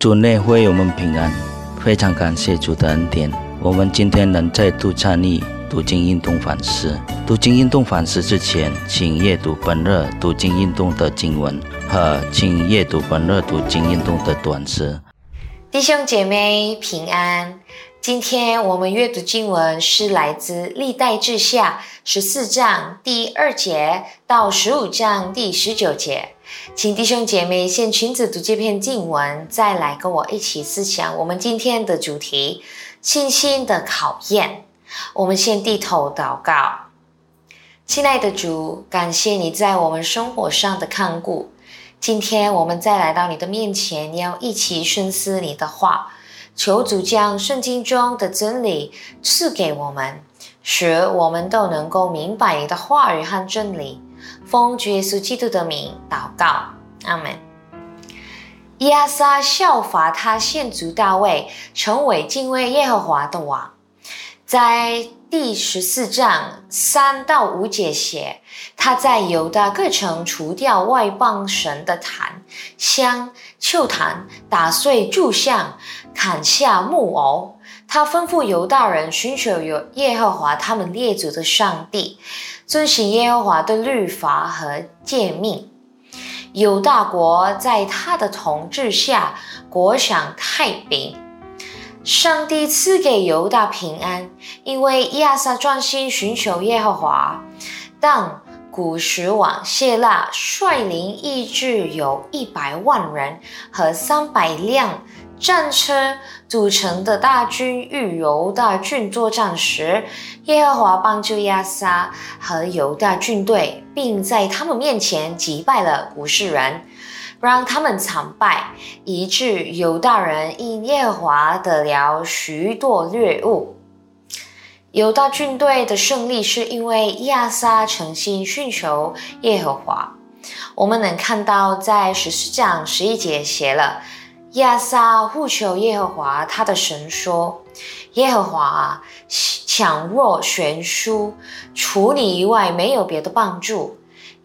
主内会友们平安，非常感谢主的恩典。我们今天能再度参与读经运动反思。读经运动反思之前，请阅读本日读经运动的经文和请阅读本日读经运动的短诗。弟兄姐妹平安。今天我们阅读经文是来自历代志下十四章第二节到十五章第十九节。请弟兄姐妹先裙子读这篇经文，再来跟我一起思想我们今天的主题：信心的考验。我们先低头祷告，亲爱的主，感谢你在我们生活上的看顾。今天我们再来到你的面前，要一起深思你的话，求主将圣经中的真理赐给我们，使我们都能够明白你的话语和真理。奉主耶稣基督的名祷告，阿门。亚撒效法他先祖大卫，成为敬畏耶和华的王。在第十四章三到五节写，他在犹大各城除掉外邦神的坛、香、丘坛，打碎柱像，砍下木偶。他吩咐犹大人寻求有耶和华他们列祖的上帝。遵行耶和华的律法和诫命，犹大国在他的统治下国享太平。上帝赐给犹大平安，因为亚撒专心寻求耶和华。但古时王谢拉率领一支有一百万人和三百辆。战车组成的大军与犹大军作战时，耶和华帮助亚撒和犹大军队，并在他们面前击败了古世人，让他们惨败，以致犹大人因耶和华得了许多掠物。犹大军队的胜利是因为亚撒诚心寻求耶和华。我们能看到，在十四章十一节写了。亚撒呼求耶和华，他的神说：“耶和华啊强弱悬殊，除你以外没有别的帮助。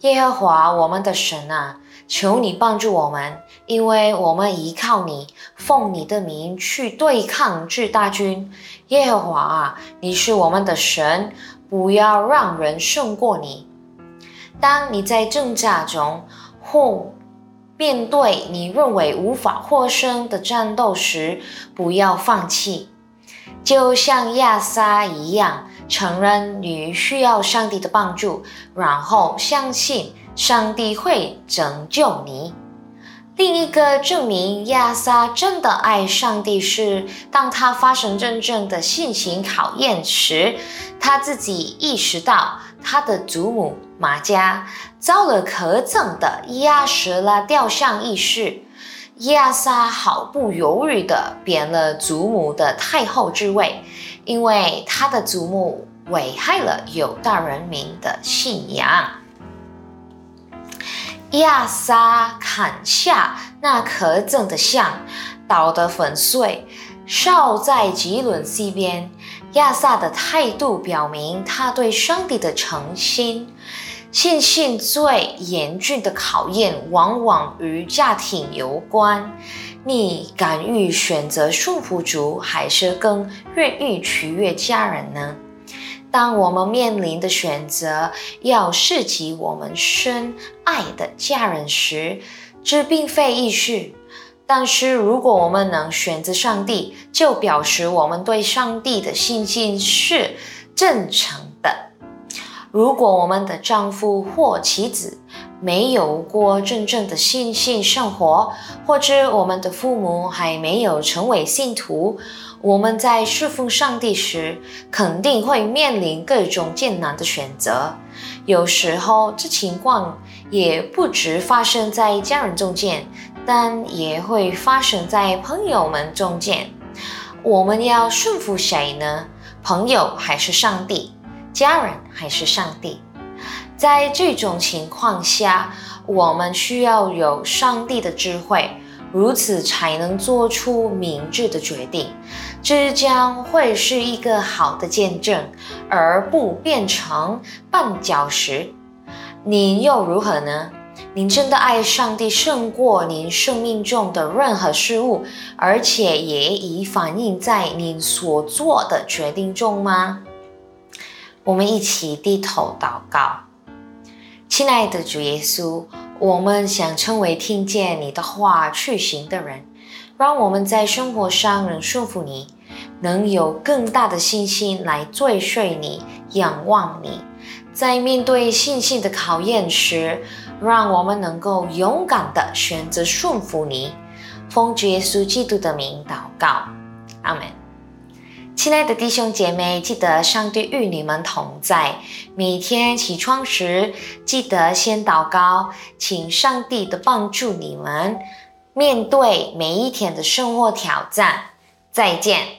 耶和华我们的神啊，求你帮助我们，因为我们依靠你，奉你的名去对抗这大军。耶和华啊，你是我们的神，不要让人胜过你。当你在挣扎中或……”面对你认为无法获胜的战斗时，不要放弃，就像亚撒一样，承认你需要上帝的帮助，然后相信上帝会拯救你。另一个证明亚撒真的爱上帝是，当他发生真正的性情考验时，他自己意识到他的祖母。马家遭了可憎的亚什拉雕像一事，亚撒毫不犹豫地贬了祖母的太后之位，因为他的祖母危害了犹大人民的信仰。亚撒砍下那可憎的像，捣得粉碎，烧在吉伦西边。亚萨的态度表明他对上帝的诚心。信心最严峻的考验，往往与家庭有关。你敢于选择束缚主，还是更愿意取悦家人呢？当我们面临的选择要涉及我们深爱的家人时，这并非易事。但是，如果我们能选择上帝，就表示我们对上帝的信心是真诚的。如果我们的丈夫或妻子没有过真正的信心生活，或者我们的父母还没有成为信徒，我们在侍奉上帝时肯定会面临各种艰难的选择。有时候，这情况也不止发生在家人中间。但也会发生在朋友们中间。我们要顺服谁呢？朋友还是上帝？家人还是上帝？在这种情况下，我们需要有上帝的智慧，如此才能做出明智的决定。这将会是一个好的见证，而不变成绊脚石。你又如何呢？您真的爱上帝胜过您生命中的任何事物，而且也已反映在您所做的决定中吗？我们一起低头祷告，亲爱的主耶稣，我们想成为听见你的话去行的人，让我们在生活上能顺服你，能有更大的信心来追随你、仰望你。在面对信心的考验时，让我们能够勇敢的选择顺服你。奉主耶稣基督的名祷告，阿门。亲爱的弟兄姐妹，记得上帝与你们同在。每天起床时，记得先祷告，请上帝的帮助你们面对每一天的生活挑战。再见。